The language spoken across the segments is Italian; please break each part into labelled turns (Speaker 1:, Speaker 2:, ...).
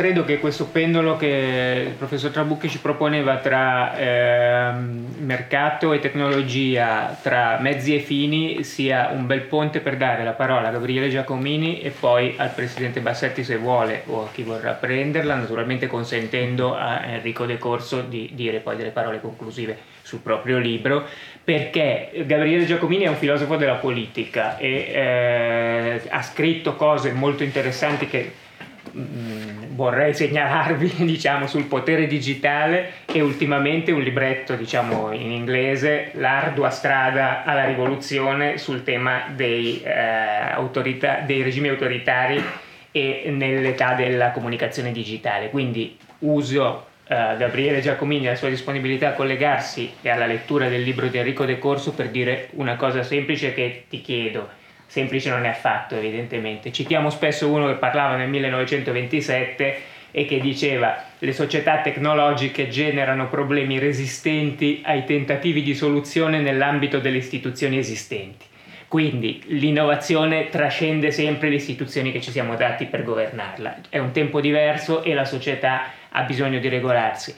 Speaker 1: credo che questo pendolo che il professor Trabucchi ci proponeva tra eh, mercato e tecnologia, tra mezzi e fini, sia un bel ponte per dare la parola a Gabriele Giacomini e poi al presidente Bassetti se vuole o a chi vorrà prenderla, naturalmente consentendo a Enrico De Corso di dire poi delle parole conclusive sul proprio libro, perché Gabriele Giacomini è un filosofo della politica e eh, ha scritto cose molto interessanti che Mm, vorrei segnalarvi diciamo, sul potere digitale e ultimamente un libretto diciamo, in inglese, L'ardua strada alla rivoluzione sul tema dei, eh, autorità, dei regimi autoritari e nell'età della comunicazione digitale. Quindi uso Uh, Gabriele Giacomini la sua disponibilità a collegarsi e alla lettura del libro di Enrico De Corso per dire una cosa semplice che ti chiedo semplice non è affatto evidentemente. Citiamo spesso uno che parlava nel 1927 e che diceva le società tecnologiche generano problemi resistenti ai tentativi di soluzione nell'ambito delle istituzioni esistenti. Quindi l'innovazione trascende sempre le istituzioni che ci siamo dati per governarla. È un tempo diverso e la società ha bisogno di regolarsi.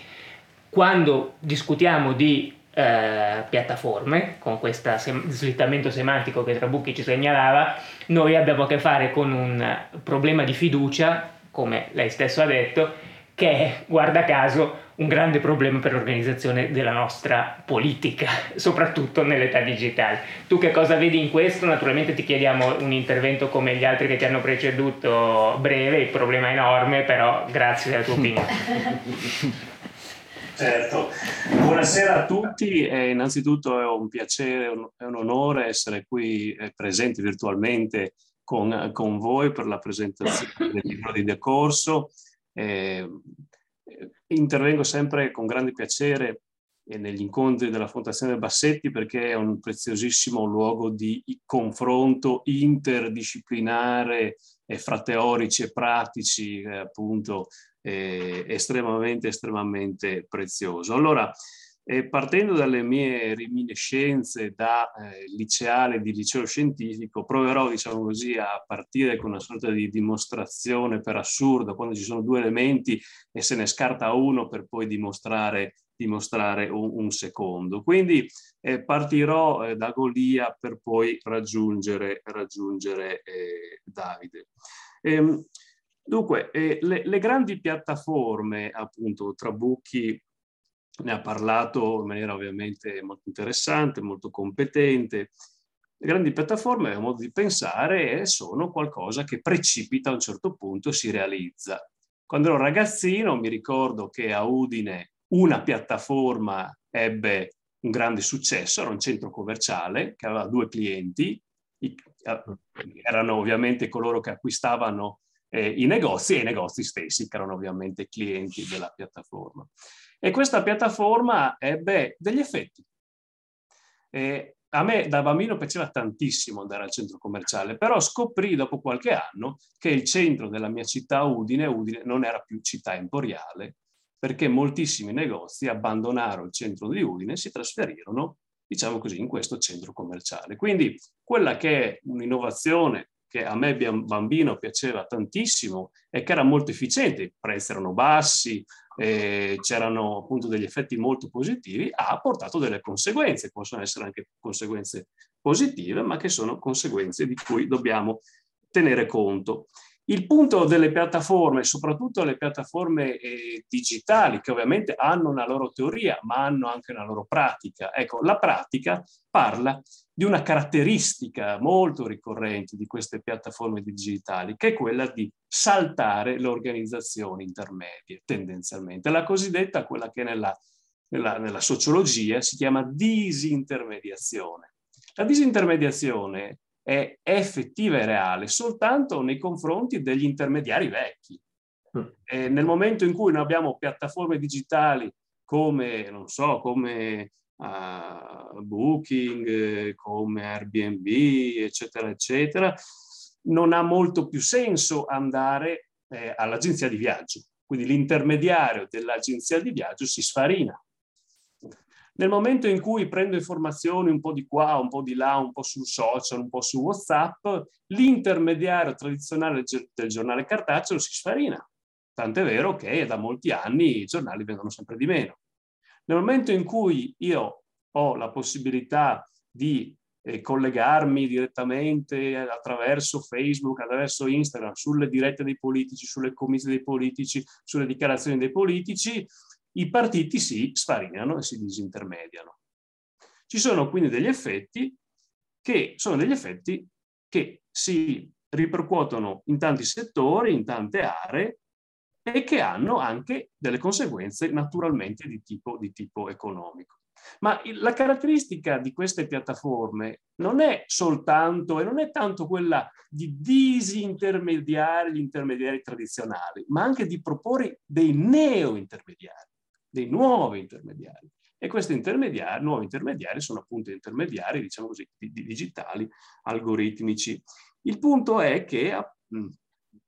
Speaker 1: Quando discutiamo di eh, piattaforme, con questo sem- slittamento semantico che Trabucchi ci segnalava, noi abbiamo a che fare con un problema di fiducia, come lei stesso ha detto, che è, guarda caso, un grande problema per l'organizzazione della nostra politica, soprattutto nell'età digitale. Tu che cosa vedi in questo? Naturalmente ti chiediamo un intervento come gli altri che ti hanno preceduto breve, il problema è enorme, però grazie della tua opinione.
Speaker 2: Certo, buonasera a tutti e innanzitutto è un piacere e un onore essere qui eh, presenti virtualmente con, con, voi per la presentazione del libro di decorso. Eh, intervengo sempre con grande piacere negli incontri della Fondazione Bassetti perché è un preziosissimo luogo di confronto interdisciplinare fra teorici e pratici eh, appunto eh, estremamente, estremamente prezioso. Allora, eh, partendo dalle mie reminiscenze da eh, liceale di liceo scientifico, proverò, diciamo così, a partire con una sorta di dimostrazione per assurdo, quando ci sono due elementi e se ne scarta uno per poi dimostrare, dimostrare un, un secondo. Quindi eh, partirò eh, da Golia per poi raggiungere, raggiungere eh, Davide. Ehm, Dunque, eh, le, le, grandi piattaforme, appunto, Trabucchi ne ha parlato in maniera ovviamente molto interessante, molto competente. Le grandi piattaforme, a modo di pensare, sono qualcosa che precipita a un certo punto e si realizza. Quando ero ragazzino mi ricordo che a Udine una piattaforma ebbe un grande successo, era un centro commerciale che aveva due clienti, eh, erano ovviamente coloro che acquistavano eh, i negozi e i negozi stessi, che erano ovviamente clienti della piattaforma. E questa piattaforma ebbe degli effetti. Eh, a me da bambino piaceva tantissimo andare al centro commerciale, però scoprì dopo qualche anno che il centro della mia città Udine, Udine non era più città emporiale, perché moltissimi negozi abbandonarono il centro di Udine e si trasferirono, diciamo così, in questo centro commerciale. Quindi quella che è un'innovazione che a me bambino piaceva tantissimo e che era molto efficiente, i prezzi erano bassi, eh, c'erano appunto degli effetti molto positivi, ha portato delle conseguenze, possono essere anche conseguenze positive, ma che sono conseguenze di cui dobbiamo tenere conto. Il punto delle piattaforme, soprattutto le piattaforme eh, digitali, che ovviamente hanno una loro teoria, ma hanno anche una loro pratica. Ecco, la pratica parla di una caratteristica molto ricorrente di queste piattaforme digitali, che è quella di saltare le organizzazioni intermedie, tendenzialmente. La cosiddetta, quella che nella, nella, nella sociologia si chiama disintermediazione. La disintermediazione è effettiva e reale soltanto nei confronti degli intermediari vecchi. Mm. E nel momento in cui noi abbiamo piattaforme digitali come, non so, come uh, Booking, come Airbnb, eccetera, eccetera, non ha molto più senso andare eh, all'agenzia di viaggio. Quindi l'intermediario dell'agenzia di viaggio si sfarina. Nel momento in cui prendo informazioni un po' di qua, un po' di là, un po' sul social, un po' su WhatsApp, l'intermediario tradizionale del giornale cartaceo si sfarina. tant'è vero che da molti anni i giornali vengono sempre di meno. Nel momento in cui io ho la possibilità di eh, collegarmi direttamente attraverso Facebook, attraverso Instagram, sulle dirette dei politici, sulle commissioni dei politici, sulle dichiarazioni dei politici, i partiti si sfarinano e si disintermediano. Ci sono quindi degli effetti che sono degli effetti che si ripercuotono in tanti settori, in tante aree e che hanno anche delle conseguenze naturalmente di tipo, di tipo economico. Ma la caratteristica di queste piattaforme non è soltanto e non è tanto quella di disintermediare gli intermediari tradizionali, ma anche di proporre dei neo-intermediari, dei nuovi intermediari. E questi intermediari, nuovi intermediari sono appunto intermediari, diciamo così, digitali, algoritmici. Il punto è che,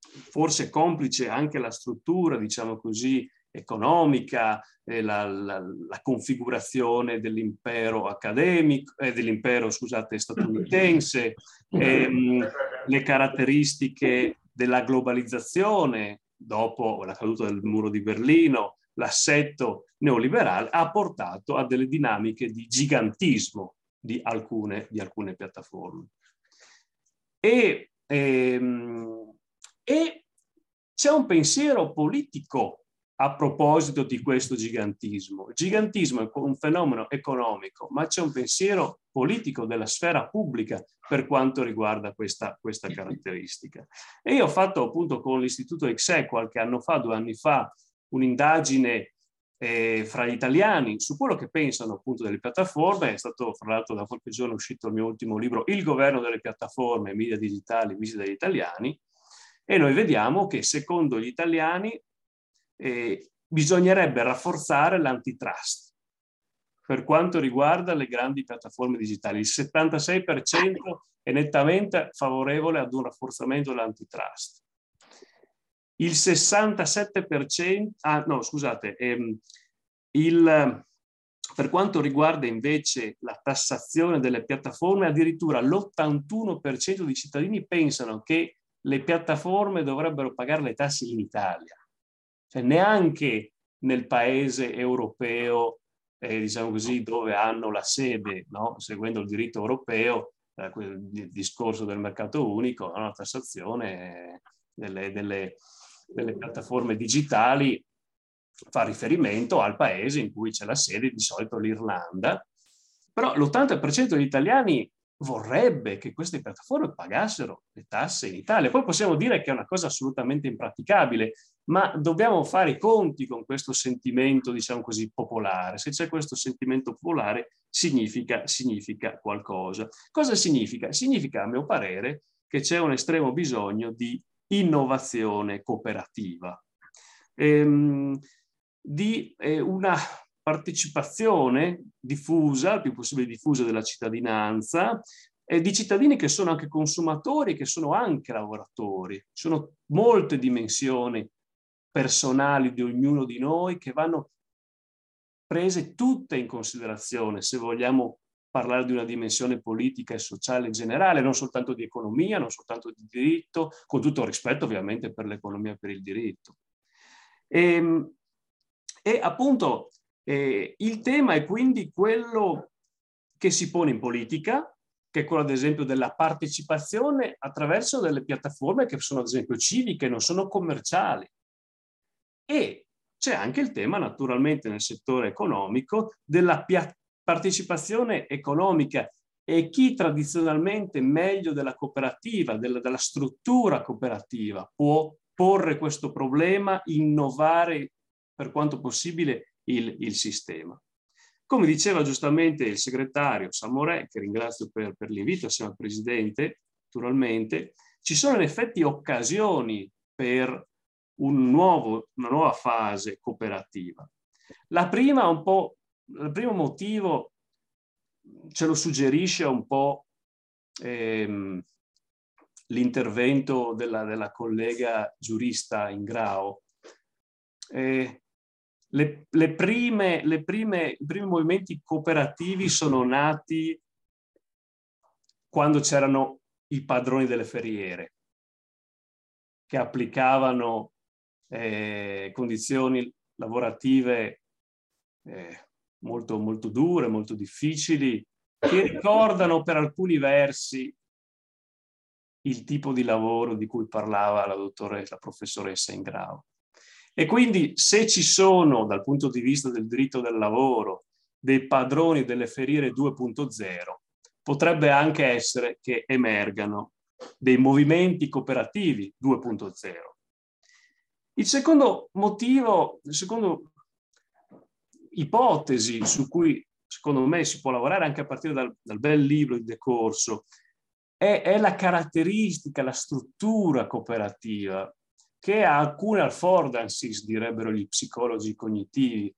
Speaker 2: forse complice anche la struttura, diciamo così, economica, eh, la, la, la, configurazione dell'impero accademico, eh, dell'impero scusate, statunitense, ehm, le caratteristiche della globalizzazione dopo la caduta del muro di Berlino, l'assetto neoliberale ha portato a delle dinamiche di gigantismo di alcune, di alcune piattaforme. E, ehm, e c'è un pensiero politico a proposito di questo gigantismo. Il gigantismo è un fenomeno economico, ma c'è un pensiero politico della sfera pubblica per quanto riguarda questa, questa caratteristica. E io ho fatto appunto con l'Istituto XE qualche anno fa, due anni fa, un'indagine eh, fra gli italiani su quello che pensano appunto delle piattaforme. È stato fra l'altro da qualche giorno uscito il mio ultimo libro, Il governo delle piattaforme, media digitali, viste dagli italiani. E noi vediamo che secondo gli italiani eh, bisognerebbe rafforzare l'antitrust per quanto riguarda le grandi piattaforme digitali. Il 76% è nettamente favorevole ad un rafforzamento dell'antitrust. Il 67%, ah no scusate, ehm, il, per quanto riguarda invece la tassazione delle piattaforme, addirittura l'81% dei cittadini pensano che le piattaforme dovrebbero pagare le tasse in Italia cioè neanche nel paese europeo, eh, diciamo così, dove hanno la sede, no? seguendo il diritto europeo, eh, il discorso del mercato unico, no? la tassazione delle, delle, delle piattaforme digitali fa riferimento al paese in cui c'è la sede, di solito l'Irlanda, però l'80% degli italiani vorrebbe che queste piattaforme pagassero le tasse in Italia. Poi possiamo dire che è una cosa assolutamente impraticabile, ma dobbiamo fare i conti con questo sentimento, diciamo così, popolare. Se c'è questo sentimento popolare, significa, significa qualcosa. Cosa significa? Significa, a mio parere, che c'è un estremo bisogno di innovazione cooperativa, ehm, di eh, una partecipazione diffusa, il più possibile diffusa della cittadinanza, e di cittadini che sono anche consumatori, che sono anche lavoratori. Ci sono molte dimensioni personali di ognuno di noi che vanno prese tutte in considerazione se vogliamo parlare di una dimensione politica e sociale generale, non soltanto di economia, non soltanto di diritto, con tutto rispetto ovviamente per l'economia e per il diritto. E, ehm, e appunto eh, il tema è quindi quello che si pone in politica, che è quello ad esempio della partecipazione attraverso delle piattaforme che sono ad esempio civiche, non sono commerciali. E c'è anche il tema naturalmente nel settore economico della partecipazione economica e chi tradizionalmente meglio della cooperativa, della, della struttura cooperativa può porre questo problema, innovare per quanto possibile il, il sistema. Come diceva giustamente il segretario Samorè, che ringrazio per, per l'invito assieme al Presidente, naturalmente, ci sono in effetti occasioni per un nuovo, una nuova fase cooperativa. La prima, un po', il primo motivo ce lo suggerisce un po' ehm, l'intervento della, della, collega giurista Ingrao. Eh, le, le prime, le prime, I primi movimenti cooperativi sono nati quando c'erano i padroni delle ferriere che applicavano eh, condizioni lavorative eh, molto, molto dure, molto difficili, che ricordano per alcuni versi il tipo di lavoro di cui parlava la dottoressa, la professoressa Ingrao. E quindi se ci sono, dal punto di vista del diritto del lavoro, dei padroni delle feriere 2.0, potrebbe anche essere che emergano dei movimenti cooperativi 2.0. Il secondo motivo, la seconda ipotesi su cui secondo me si può lavorare anche a partire dal, dal bel libro di decorso, è, è la caratteristica, la struttura cooperativa che ha alcune affordances, direbbero gli psicologi cognitivi.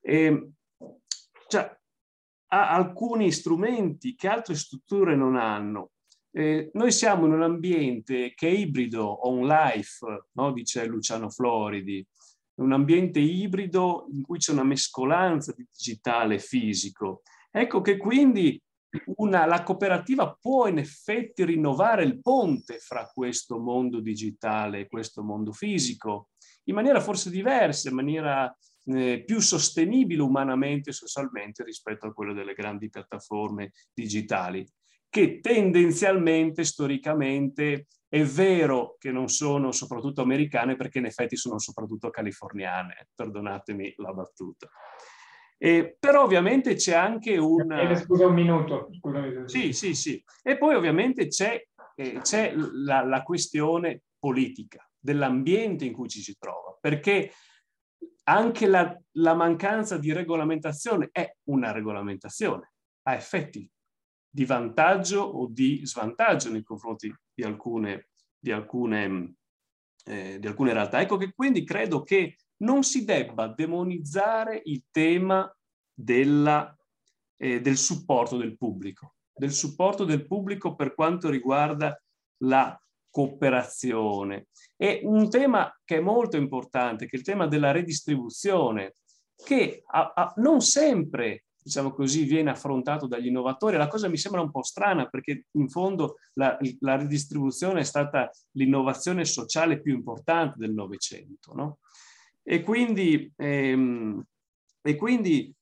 Speaker 2: E, cioè, ha alcuni strumenti che altre strutture non hanno. Eh, noi siamo in un ambiente che è ibrido on life, no? dice Luciano Floridi, un ambiente ibrido in cui c'è una mescolanza di digitale e fisico. Ecco che quindi una, la cooperativa può in effetti rinnovare il ponte fra questo mondo digitale e questo mondo fisico, in maniera forse diversa, in maniera eh, più sostenibile umanamente e socialmente rispetto a quello delle grandi piattaforme digitali, che tendenzialmente, storicamente, è vero che non sono soprattutto americane perché in effetti sono soprattutto californiane, perdonatemi la battuta. Eh, però ovviamente c'è anche un...
Speaker 1: Eh, scusa un minuto. Scusami.
Speaker 2: Sì, sì, sì. E poi ovviamente c'è, eh, c'è la, la, questione politica dell'ambiente in cui ci si trova, perché anche la, la mancanza di regolamentazione è una regolamentazione, ha effetti di vantaggio o di svantaggio nei confronti di alcune, di alcune, eh, di alcune realtà. Ecco che quindi credo che non si debba demonizzare il tema della, eh, del supporto del pubblico, del supporto del pubblico per quanto riguarda la cooperazione. È un tema che è molto importante, che è il tema della redistribuzione, che a, a, non sempre diciamo così, viene affrontato dagli innovatori. La cosa mi sembra un po' strana perché in fondo la, la ridistribuzione è stata l'innovazione sociale più importante del Novecento. No? E quindi, ehm, e quindi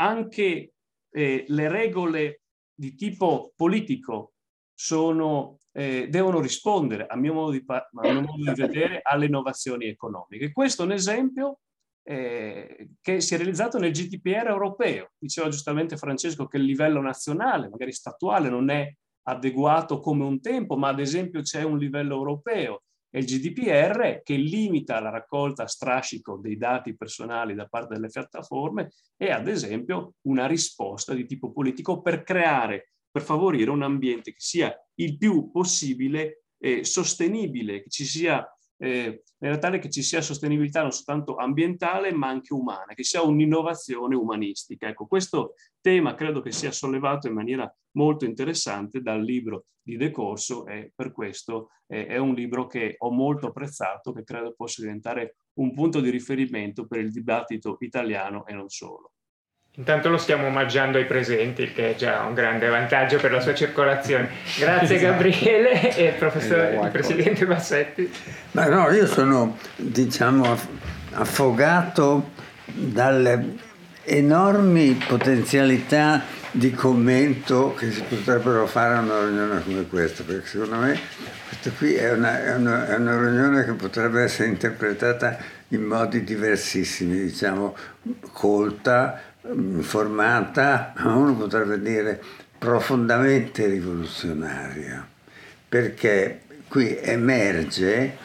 Speaker 2: anche eh, le regole di tipo politico sono, eh, devono rispondere, a mio, modo di, a mio modo di vedere, alle innovazioni economiche. Questo è un esempio eh, che si è realizzato nel GDPR europeo. Diceva giustamente Francesco che il livello nazionale, magari statuale, non è adeguato come un tempo, ma ad esempio c'è un livello europeo e il GDPR che limita la raccolta a strascico dei dati personali da parte delle piattaforme è ad esempio una risposta di tipo politico per creare, per favorire un ambiente che sia il più possibile eh, sostenibile, che ci sia eh, maniera tale che ci sia sostenibilità non soltanto ambientale ma anche umana, che sia un'innovazione umanistica. Ecco, questo tema credo che sia sollevato in maniera molto interessante dal libro di De Corso e per questo eh, è un libro che ho molto apprezzato, che credo possa diventare un punto di riferimento per il dibattito italiano e non solo.
Speaker 1: Intanto lo stiamo omaggiando ai presenti, che è già un grande vantaggio per la sua circolazione. Grazie esatto. Gabriele e il professore, il presidente Bassetti.
Speaker 3: Ma no, io sono, diciamo, affogato dalle enormi potenzialità di commento che si potrebbero fare a una riunione come questa, perché secondo me questa qui è una, è una, è una riunione che potrebbe essere interpretata in modi diversissimi, diciamo colta, informata, uno potrebbe dire profondamente rivoluzionaria, perché qui emerge,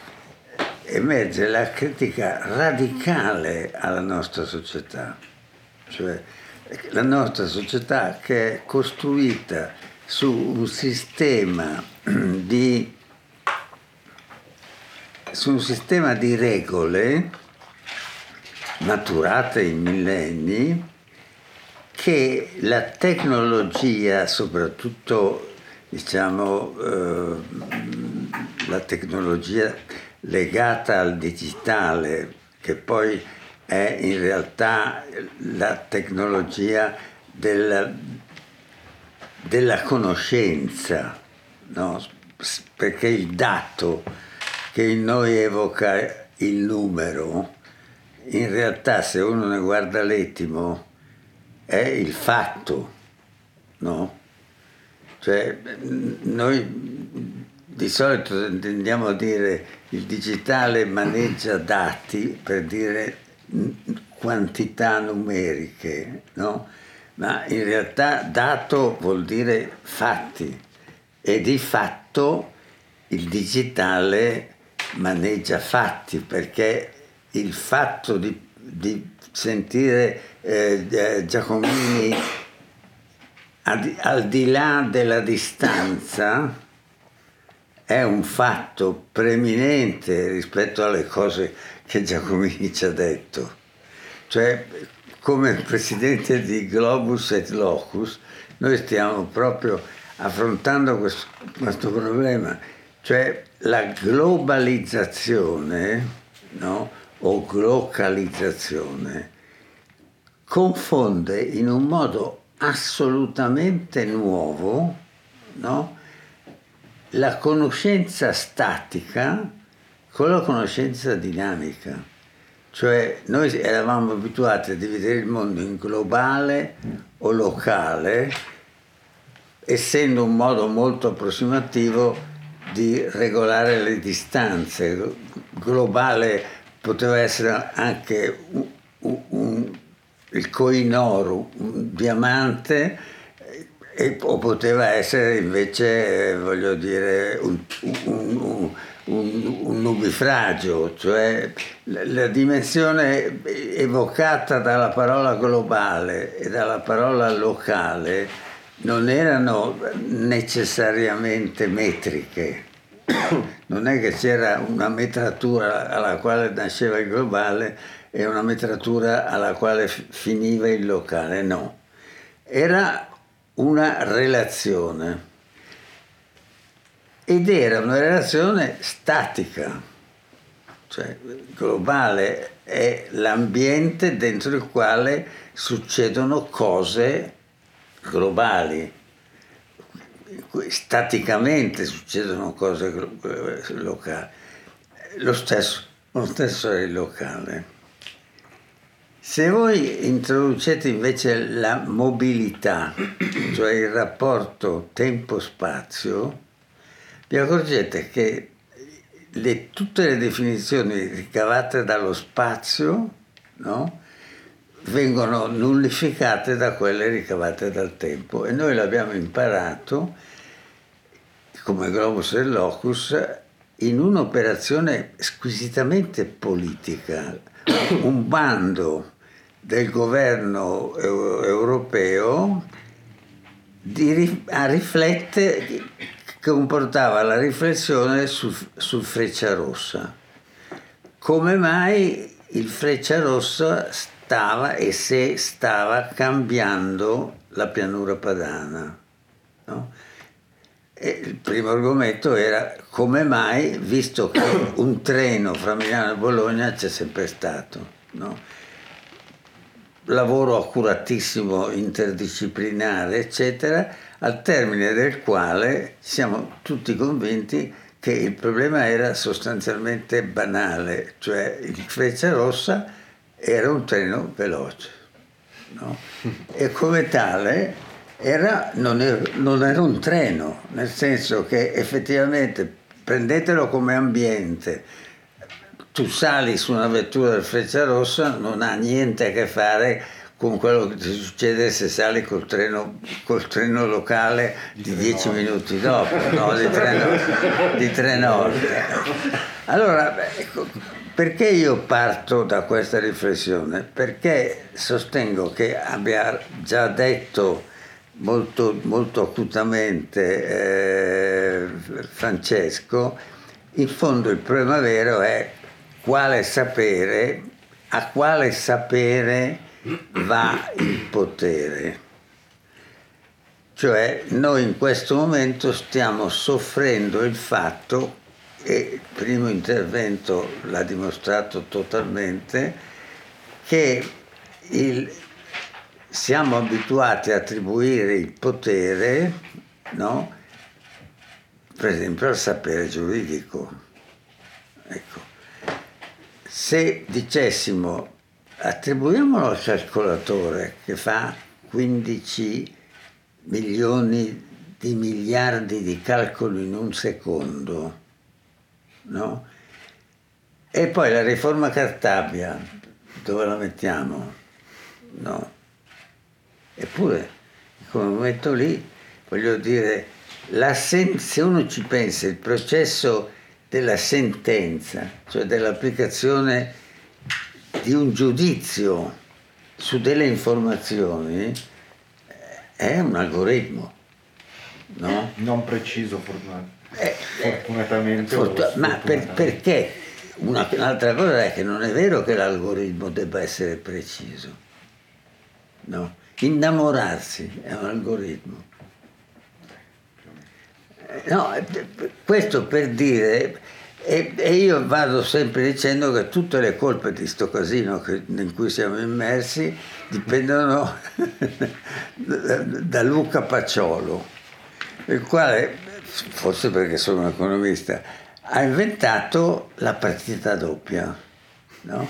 Speaker 3: emerge la critica radicale alla nostra società, cioè la nostra società che è costruita su un sistema di, su un sistema di regole maturate in millenni che la tecnologia, soprattutto diciamo, eh, la tecnologia legata al digitale, che poi è in realtà la tecnologia del, della conoscenza, no? perché il dato che in noi evoca il numero, in realtà se uno ne guarda l'etimo è il fatto, no? Cioè noi di solito tendiamo a dire il digitale maneggia dati per dire quantità numeriche, no? Ma in realtà dato vuol dire fatti e di fatto il digitale maneggia fatti perché il fatto di, di sentire eh, eh Giacomini al, di là della distanza è un fatto preminente rispetto alle cose che Giacomini ci ha detto. Cioè, come presidente di Globus et Locus, noi stiamo proprio affrontando questo, questo problema, cioè la globalizzazione no? o glocalizzazione confonde in un modo assolutamente nuovo no? la conoscenza statica con la conoscenza dinamica. Cioè noi eravamo abituati a dividere il mondo in globale o locale, essendo un modo molto approssimativo di regolare le distanze. Globale poteva essere anche un, un, il coinoro, un diamante, e, o poteva essere invece, voglio dire, un, un, un, un nubifragio, cioè la, la, dimensione evocata dalla parola globale e dalla parola locale non erano necessariamente metriche. Non è che c'era una metratura alla quale nasceva il globale e una metratura alla quale finiva il locale, no. Era una relazione ed era una relazione statica, cioè globale è l'ambiente dentro il quale succedono cose globali. Staticamente succedono cose locali. Lo stesso, lo stesso è il locale. Se voi introducete invece la mobilità, cioè il rapporto tempo-spazio, vi accorgete che le, tutte le definizioni ricavate dallo spazio no, vengono nullificate da quelle ricavate dal tempo. E noi l'abbiamo imparato come globus e locus in un'operazione squisitamente politica, un bando del governo europeo di, a riflettere, che comportava la riflessione sul, sul Freccia Rossa. Come mai il Freccia Rossa stava e se stava cambiando la pianura padana? No? il primo argomento era come mai, visto che un treno fra Milano e Bologna c'è sempre stato. No? Lavoro accuratissimo, interdisciplinare, eccetera, al termine del quale siamo tutti convinti che il problema era sostanzialmente banale, cioè il Freccia Rossa era un treno veloce. No? E come tale era, non, era, non era un treno, nel senso che effettivamente prendetelo come ambiente, tu sali su una vettura del Freccia Rossa non ha niente a che fare con quello che ti succede se sali col treno, col treno locale di dieci minuti dopo, no? di, treno, di Trenorte. Allora, ecco, perché io parto da questa riflessione? Perché sostengo che abbia già detto molto, molto acutamente eh, Francesco, in fondo il problema vero è quale sapere, a quale sapere va il potere. Cioè noi in questo momento stiamo soffrendo il fatto, e il primo intervento l'ha dimostrato totalmente, che il, siamo abituati a attribuire il potere, no? per esempio al sapere giuridico. Se dicessimo attribuiamolo al calcolatore che fa 15 milioni di miliardi di calcoli in un secondo, no? E poi la riforma Cartabia, dove la mettiamo? No. Eppure, come metto lì, voglio dire, se uno ci pensa, il processo della sentenza, cioè dell'applicazione di un giudizio su delle informazioni, è un algoritmo. No?
Speaker 4: Non preciso eh, fortunatamente.
Speaker 3: Fortun- ma per, perché? Una, un'altra cosa è che non è vero che l'algoritmo debba essere preciso. No? Innamorarsi è un algoritmo. No, questo per dire, e, e, io vado sempre dicendo che tutte le colpe di sto casino che, in cui siamo immersi dipendono da Luca Pacciolo, il quale, forse perché sono un economista, ha inventato la partita doppia. No?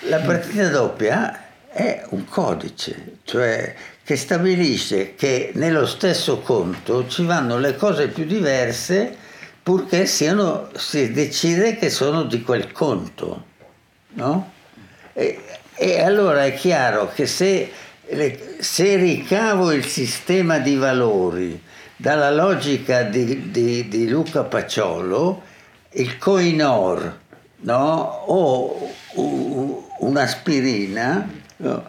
Speaker 3: La partita doppia è un codice, cioè che stabilisce che nello stesso conto ci vanno le cose più diverse purché siano, si decide che sono di quel conto. No? E, e allora è chiaro che se, se, ricavo il sistema di valori dalla logica di, di, di Luca Paciolo, il coinor no? o un'aspirina no?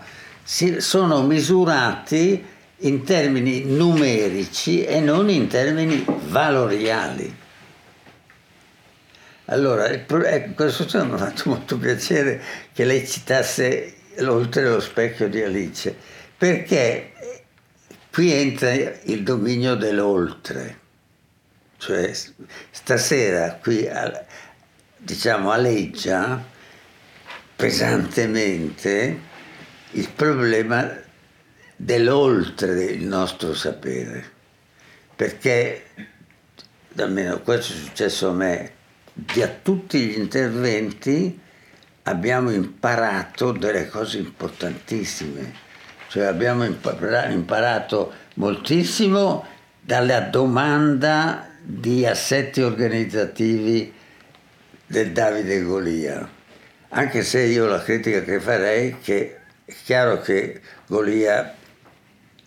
Speaker 3: Sono misurati in termini numerici e non in termini valoriali. Allora, ecco, questo mi ha fatto molto piacere che lei citasse l'oltre lo specchio di Alice, perché qui entra il dominio dell'oltre, cioè stasera qui diciamo aleggia pesantemente il problema dell'oltre il nostro sapere, perché almeno questo è successo a me da tutti gli interventi abbiamo imparato delle cose importantissime, cioè abbiamo imparato moltissimo dalla domanda di assetti organizzativi del Davide Golia, anche se io la critica che farei è che è chiaro che Golia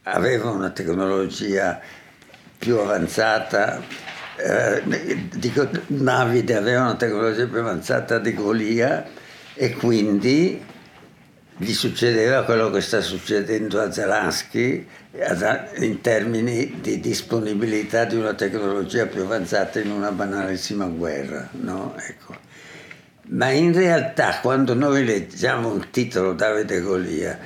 Speaker 3: aveva una tecnologia più avanzata eh, dico, Davide aveva una tecnologia più avanzata di Golia e quindi gli succedeva quello che sta succedendo a Zelensky in termini di disponibilità di una tecnologia più avanzata in una banalissima guerra. No? Ecco. Ma in realtà quando noi leggiamo un titolo Davide Golia,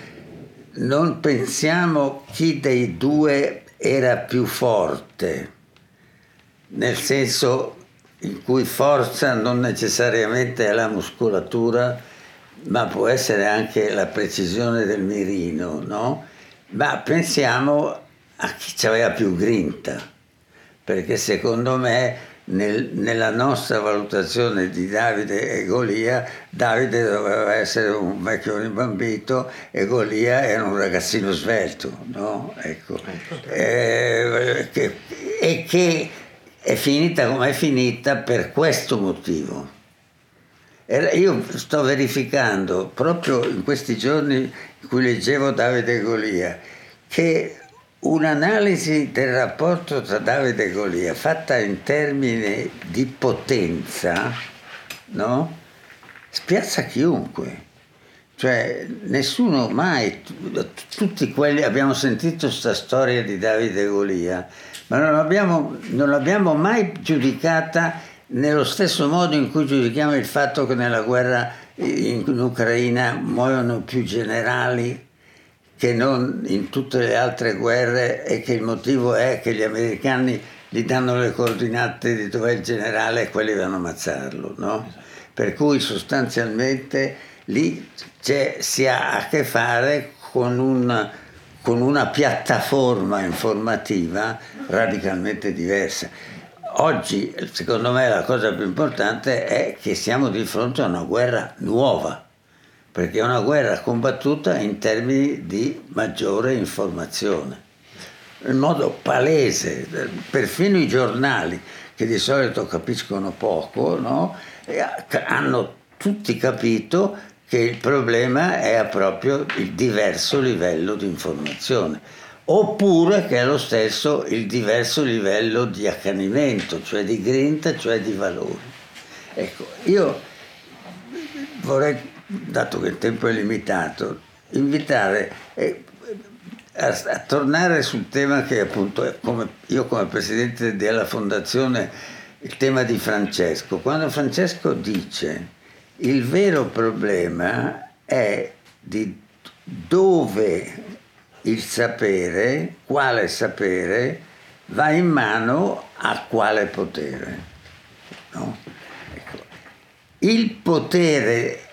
Speaker 3: non pensiamo chi dei due era più forte nel senso in cui forza non necessariamente è la muscolatura, ma può essere anche la precisione del mirino, no? Ma pensiamo a chi aveva più grinta, perché secondo me nel, nella nostra valutazione di Davide e Golia, Davide doveva essere un vecchio ribambito e Golia era un ragazzino svelto, no? Ecco. ecco. Eh, che, e che è finita come è finita per questo motivo. Io sto verificando proprio in questi giorni in cui leggevo Davide Golia che un'analisi del rapporto tra Davide e Golia fatta in termini di potenza no? spiazza chiunque. Cioè nessuno mai, tutti quelli, abbiamo sentito questa storia di Davide e Golia, ma non l'abbiamo, non l'abbiamo mai giudicata nello stesso modo in cui giudichiamo il fatto che nella guerra in Ucraina muoiono più generali che non in tutte le altre guerre e che il motivo è che gli americani gli danno le coordinate di dove è il generale e quelli vanno a ammazzarlo, no? Per cui sostanzialmente lì si ha a che fare con un con una piattaforma informativa radicalmente diversa. oggi, secondo me, la cosa più importante è che siamo di fronte a una guerra nuova, perché è una guerra combattuta in termini di maggiore informazione. In modo palese, perfino i giornali, che di solito capiscono poco, no? hanno tutti capito che il problema è proprio il diverso livello di informazione oppure che è lo stesso il diverso livello di accanimento, cioè di grinta, cioè di valori. Ecco, io vorrei, dato che il tempo è limitato, invitare a, a, tornare sul tema che appunto come, io come presidente della fondazione, il tema di Francesco. Quando Francesco dice il vero problema è di dove il sapere, quale sapere, va in mano a quale potere. No? Ecco. Il potere,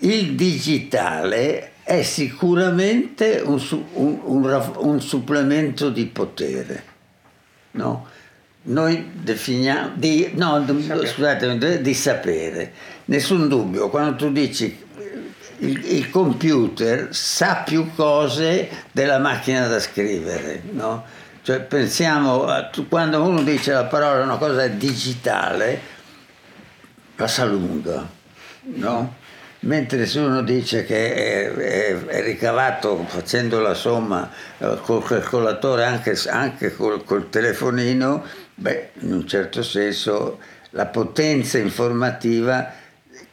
Speaker 3: il digitale è sicuramente un, un, un, un supplemento di potere. No? Noi definiamo, di, no, scusate, di sapere. Nessun dubbio, quando tu dici il, il, computer sa più cose della macchina da scrivere, no? Cioè pensiamo, a, quando uno dice la parola una cosa digitale, passa lunga, no? Mentre se uno dice che è, è, è ricavato facendo la somma eh, col calcolatore anche, anche col, col telefonino, beh, in un certo senso la potenza informativa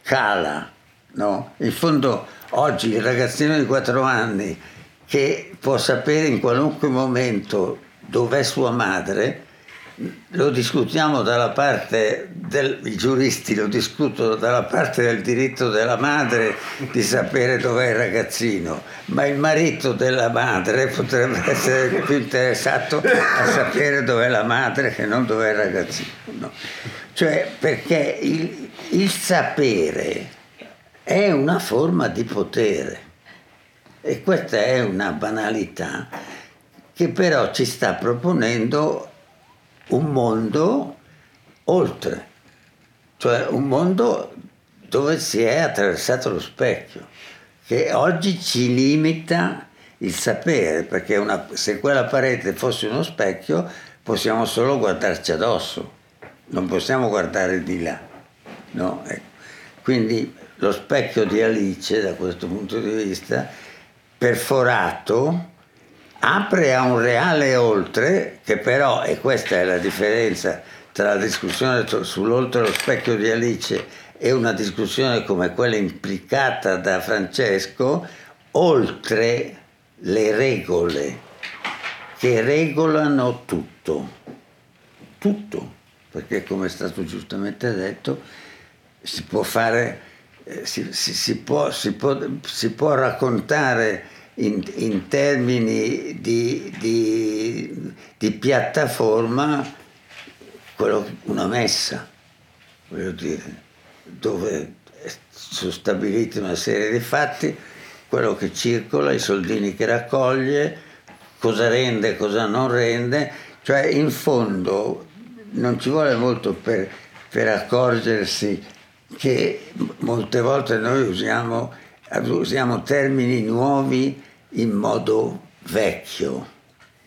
Speaker 3: cala No? In fondo oggi il ragazzino di 4 anni che può sapere in qualunque momento dov'è sua madre, lo discutiamo dalla parte dei giuristi, lo discutono dalla parte del diritto della madre di sapere dov'è il ragazzino, ma il marito della madre potrebbe essere più interessato a sapere dov'è la madre che non dov'è il ragazzino. No? Cioè perché il, il sapere è una forma di potere e questa è una banalità che però ci sta proponendo un mondo oltre, cioè un mondo dove si è attraversato lo specchio, che oggi ci limita il sapere, perché una, se quella parete fosse uno specchio possiamo solo guardarci addosso, non possiamo guardare di là. No? Ecco. Quindi lo specchio di Alice, da questo punto di vista, perforato, apre a un reale oltre, che però, e questa è la differenza tra la discussione sull'oltre lo specchio di Alice e una discussione come quella implicata da Francesco, oltre le regole che regolano tutto, tutto, perché come è stato giustamente detto, si può fare eh, si, si, si, può, può, si, può, raccontare in, in termini di, di, di, piattaforma quello, una messa, voglio dire, dove sono stabiliti una serie di fatti, quello che circola, i soldini che raccoglie, cosa rende, cosa non rende, cioè in fondo non ci vuole molto per, per accorgersi che molte volte noi usiamo, usiamo termini nuovi in modo vecchio.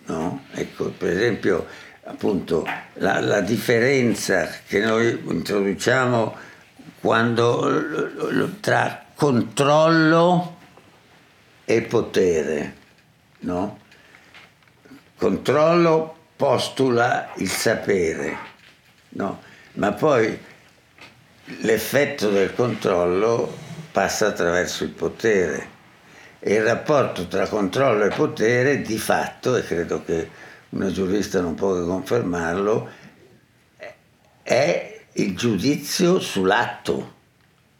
Speaker 3: No? Ecco, per esempio, appunto, la, la, differenza che noi introduciamo quando, tra controllo e potere. No? Controllo postula il sapere, no? ma poi l'effetto del controllo passa attraverso il potere e il rapporto tra controllo e potere di fatto, e credo che una giurista non può che confermarlo, è il giudizio sull'atto,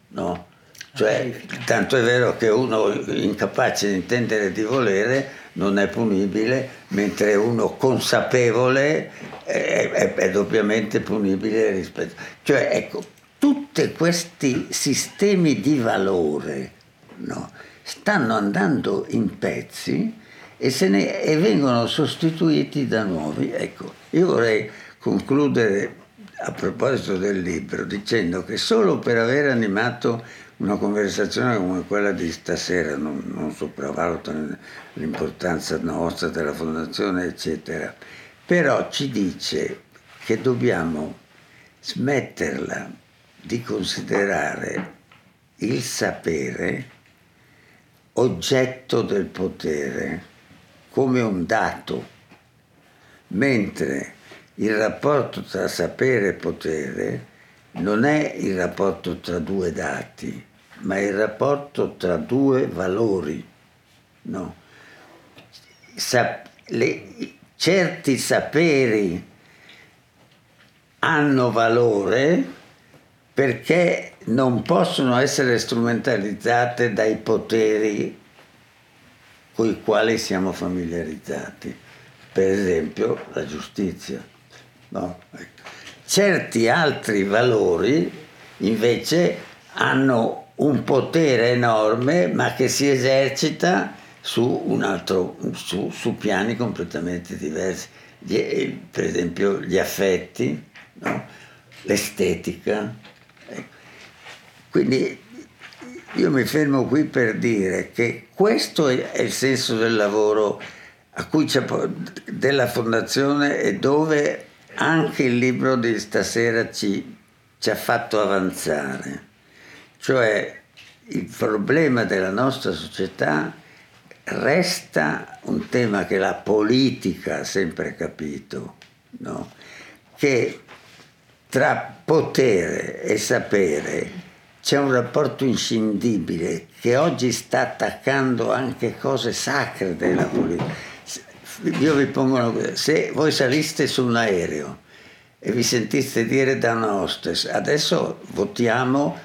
Speaker 3: no? Cioè, tanto è vero che uno incapace di intendere di volere non è punibile, mentre uno consapevole è, è, è doppiamente punibile rispetto. Cioè, ecco, tutti questi sistemi di valore no, stanno andando in pezzi e, ne, e, vengono sostituiti da nuovi. Ecco, io vorrei concludere a proposito del libro dicendo che solo per aver animato una conversazione come quella di stasera, non, non sopravvaluto l'importanza nostra della fondazione, eccetera, però ci dice che dobbiamo smetterla di considerare il sapere oggetto del potere come un dato, mentre il rapporto tra sapere e potere non è il rapporto tra due dati, ma il rapporto tra due valori. No. Sa- le, certi saperi hanno valore perché non possono essere strumentalizzate dai poteri con i quali siamo familiarizzati, per esempio la giustizia. No? Ecco. Certi altri valori invece hanno un potere enorme ma che si esercita su, altro, su, su piani completamente diversi, per esempio gli affetti, no? l'estetica. Quindi io mi fermo qui per dire che questo è il senso del lavoro della fondazione e dove anche il libro di stasera ci, ci ha fatto avanzare. Cioè il problema della nostra società resta un tema che la politica ha sempre capito, no? che tra potere e sapere c'è un rapporto inscindibile che oggi sta attaccando anche cose sacre della politica io vi pongo una cosa, se voi saliste su un aereo e vi sentiste dire da una hostess, adesso votiamo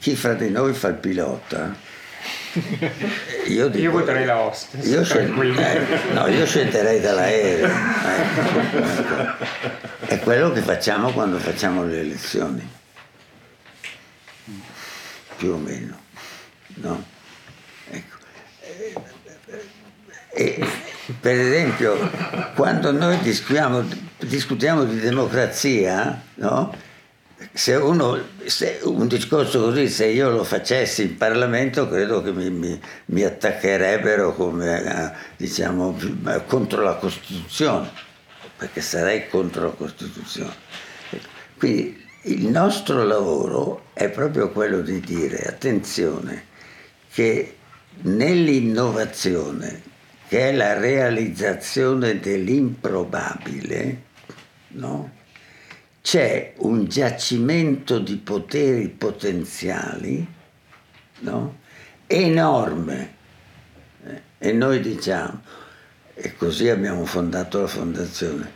Speaker 3: chi fra di noi fa il pilota.
Speaker 1: Io, dico, io voterei la hostess.
Speaker 3: Io, scel- eh, no, io scenderei dall'aereo. Ecco. È quello che facciamo quando facciamo le elezioni. Più o meno. No? Ecco. E, per esempio, quando noi discutiamo, discutiamo di democrazia, no? se, uno, se un discorso così, se io lo facessi in Parlamento, credo che mi, mi, mi attaccherebbero come, eh, diciamo, contro la Costituzione, perché sarei contro la Costituzione. Quindi il nostro lavoro è proprio quello di dire, attenzione, che nell'innovazione che è la realizzazione dell'improbabile, no? c'è un giacimento di poteri potenziali no? enorme. Eh, e noi diciamo, e così abbiamo fondato la fondazione,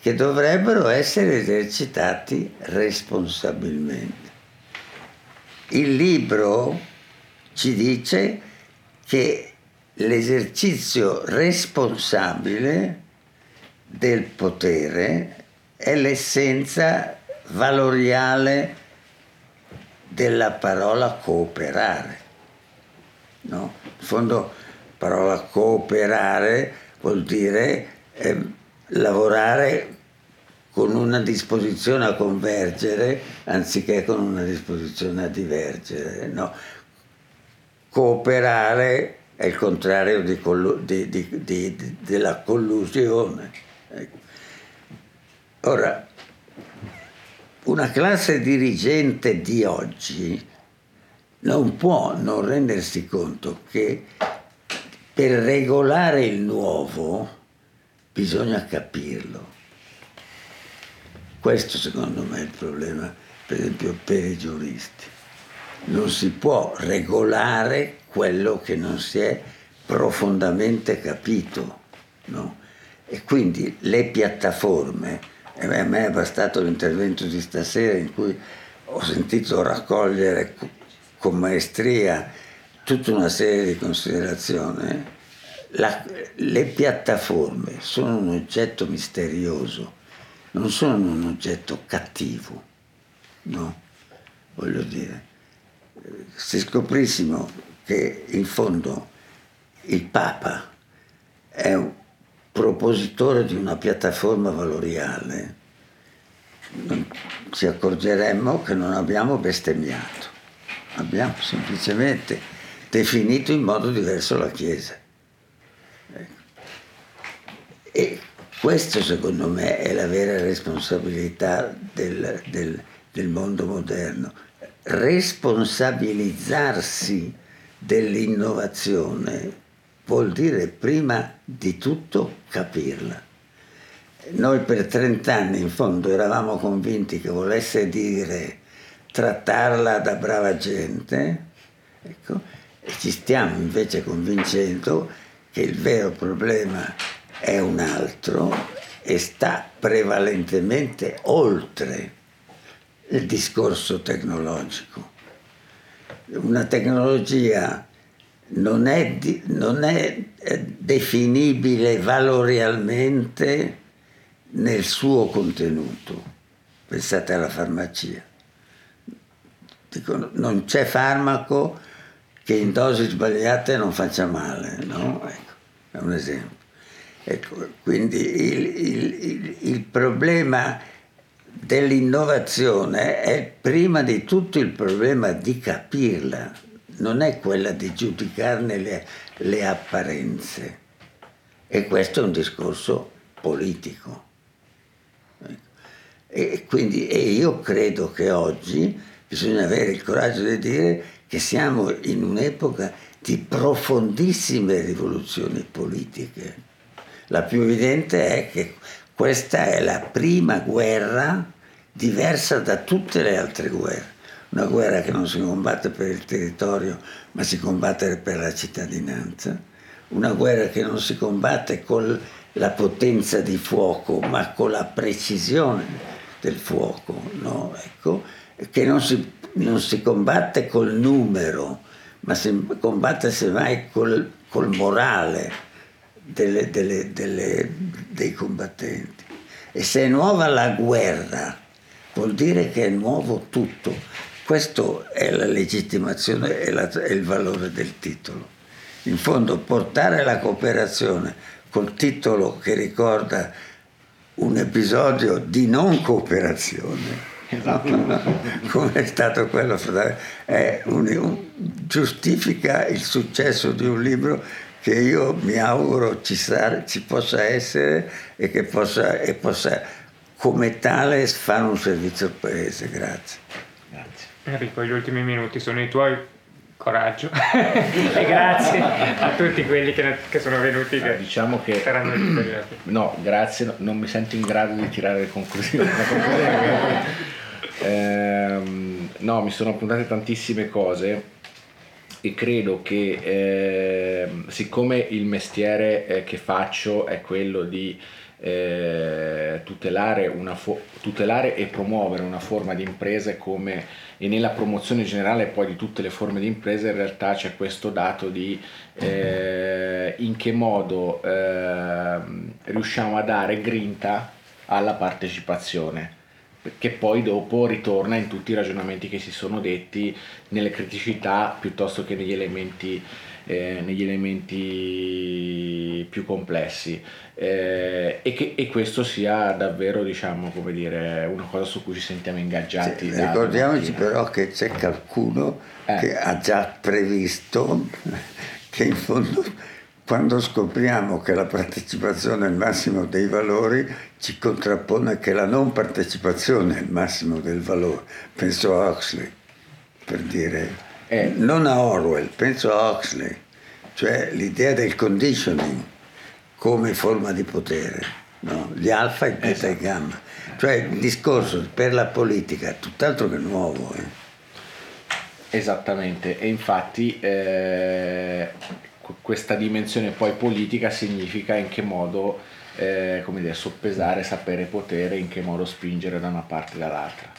Speaker 3: che dovrebbero essere esercitati responsabilmente. Il libro ci dice che l'esercizio responsabile del potere è l'essenza valoriale della parola cooperare. No? In fondo parola cooperare vuol dire eh, lavorare con una disposizione a convergere anziché con una disposizione a divergere. No? Cooperare è il contrario di collu- di, di, della collusione. Ecco. Ora, una classe dirigente di oggi non può non rendersi conto che per regolare il nuovo bisogna capirlo. Questo secondo me è il problema, per esempio, per i giuristi. Non si può regolare quello che non si è profondamente capito. No? E quindi le piattaforme, e a me è bastato l'intervento di stasera in cui ho sentito raccogliere con maestria tutta una serie di considerazioni, la, le piattaforme sono un oggetto misterioso, non sono un oggetto cattivo, no? Voglio dire, se scoprissimo che in fondo il Papa è propositore di una piattaforma valoriale, ci accorgeremmo che non abbiamo bestemmiato, abbiamo semplicemente definito in modo diverso la Chiesa. E questo secondo me è la vera responsabilità del, del, del mondo moderno, responsabilizzarsi dell'innovazione vuol dire prima di tutto capirla. Noi per 30 anni in fondo eravamo convinti che volesse dire trattarla da brava gente, ecco, e ci stiamo invece convincendo che il vero problema è un altro e sta prevalentemente oltre il discorso tecnologico. Una tecnologia non è, non è eh, definibile valorialmente nel suo contenuto. Pensate alla farmacia. Dico, non c'è farmaco che in dosi sbagliate non faccia male, no? Ecco, è un esempio. Ecco, quindi il, il, il, il problema dell'innovazione è prima di tutto il problema di capirla, non è quella di giudicarne le, le apparenze. E questo è un discorso politico. E quindi e io credo che oggi bisogna avere il coraggio di dire che siamo in un'epoca di profondissime rivoluzioni politiche. La più evidente è che questa è la prima guerra diversa da tutte le altre guerre. Una guerra che non si combatte per il territorio ma si combatte per la cittadinanza, una guerra che non si combatte con la potenza di fuoco ma con la precisione del fuoco, no? ecco, che non si, non si, combatte col numero ma si combatte semmai col, col morale delle, delle, delle, dei combattenti. E se è nuova la guerra, vuol dire che è nuovo tutto questo è la legittimazione e, il valore del titolo. In fondo portare la cooperazione col titolo che ricorda un episodio di non cooperazione, esatto. come è stato quello, un, un, giustifica il successo di un libro che io mi auguro ci, sa, ci possa essere e che possa, e possa come tale fare un servizio al Paese. Grazie.
Speaker 1: Enrico, gli ultimi minuti sono i tuoi. Coraggio e grazie a tutti quelli che, che sono venuti.
Speaker 5: Che diciamo che no, grazie, no, non mi sento in grado di tirare le conclusioni. eh, no, mi sono appuntate tantissime cose e credo che eh, siccome il mestiere eh, che faccio è quello di eh, tutelare, fo- tutelare, e promuovere una forma di impresa come e nella promozione generale poi di tutte le forme di impresa in realtà c'è questo dato di eh, in che modo eh, riusciamo a dare grinta alla partecipazione che poi dopo ritorna in tutti i ragionamenti che si sono detti nelle criticità piuttosto che negli elementi eh, negli elementi più complessi eh, e che e questo sia davvero diciamo come dire una cosa su cui ci sentiamo ingaggiati
Speaker 3: sì, ricordiamoci però che c'è qualcuno eh. che ha già previsto che in fondo quando scopriamo che la partecipazione è il massimo dei valori, ci contrappone che la non partecipazione è il massimo del valore. Penso a Huxley, per dire eh, non a Orwell, penso a Huxley, cioè l'idea del conditioning come forma di potere, no? gli alfa, il beta esatto. e il gamma. Cioè il discorso per la politica è tutt'altro che nuovo. Eh.
Speaker 5: Esattamente, e infatti eh, questa dimensione poi politica significa in che modo eh, come dire, soppesare, sapere potere, in che modo spingere da una parte e dall'altra.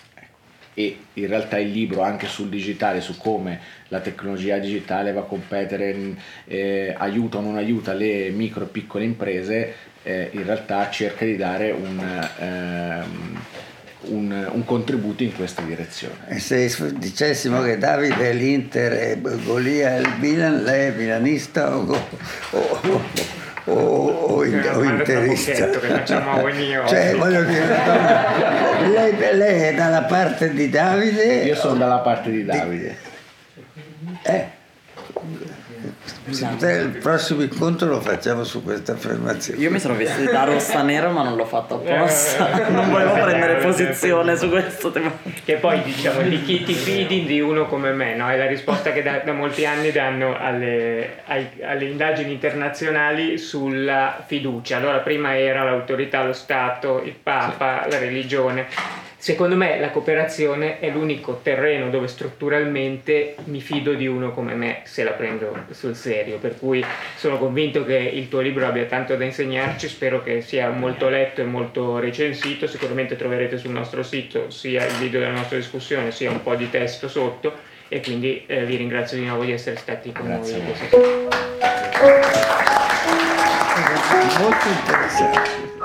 Speaker 5: E in realtà il libro anche sul digitale, su come la tecnologia digitale va a competere, eh, aiuta o non aiuta le micro e piccole imprese, eh, in realtà cerca di dare un, ehm, un, un, contributo in questa direzione.
Speaker 3: E se dicessimo che Davide è l'Inter e Golia è il Milan, lei è milanista o, o, o, o, in, o interista.
Speaker 1: Che facciamo ogni
Speaker 3: cioè, voglio dire, lei, lei, è dalla parte di Davide?
Speaker 5: Io sono dalla parte di Davide.
Speaker 3: Di, eh. Il prossimo incontro lo facciamo su questa affermazione.
Speaker 6: Io mi sono vestita rossa nera ma non l'ho fatto apposta. non volevo prendere posizione su questo tema.
Speaker 1: Che poi diciamo di chi ti fidi di uno come me, no? È la risposta che da, da molti anni danno alle, ai, alle, indagini internazionali sulla fiducia. Allora prima era l'autorità, lo Stato, il Papa, sì. la religione Secondo me la cooperazione è l'unico terreno dove strutturalmente mi fido di uno come me se la prendo sul serio, per cui sono convinto che il tuo libro abbia tanto da insegnarci, spero che sia molto letto e molto recensito, sicuramente troverete sul nostro sito sia il video della nostra discussione sia un po' di testo sotto. E quindi eh, vi ringrazio di nuovo di essere stati con Grazie noi. Molto interessante.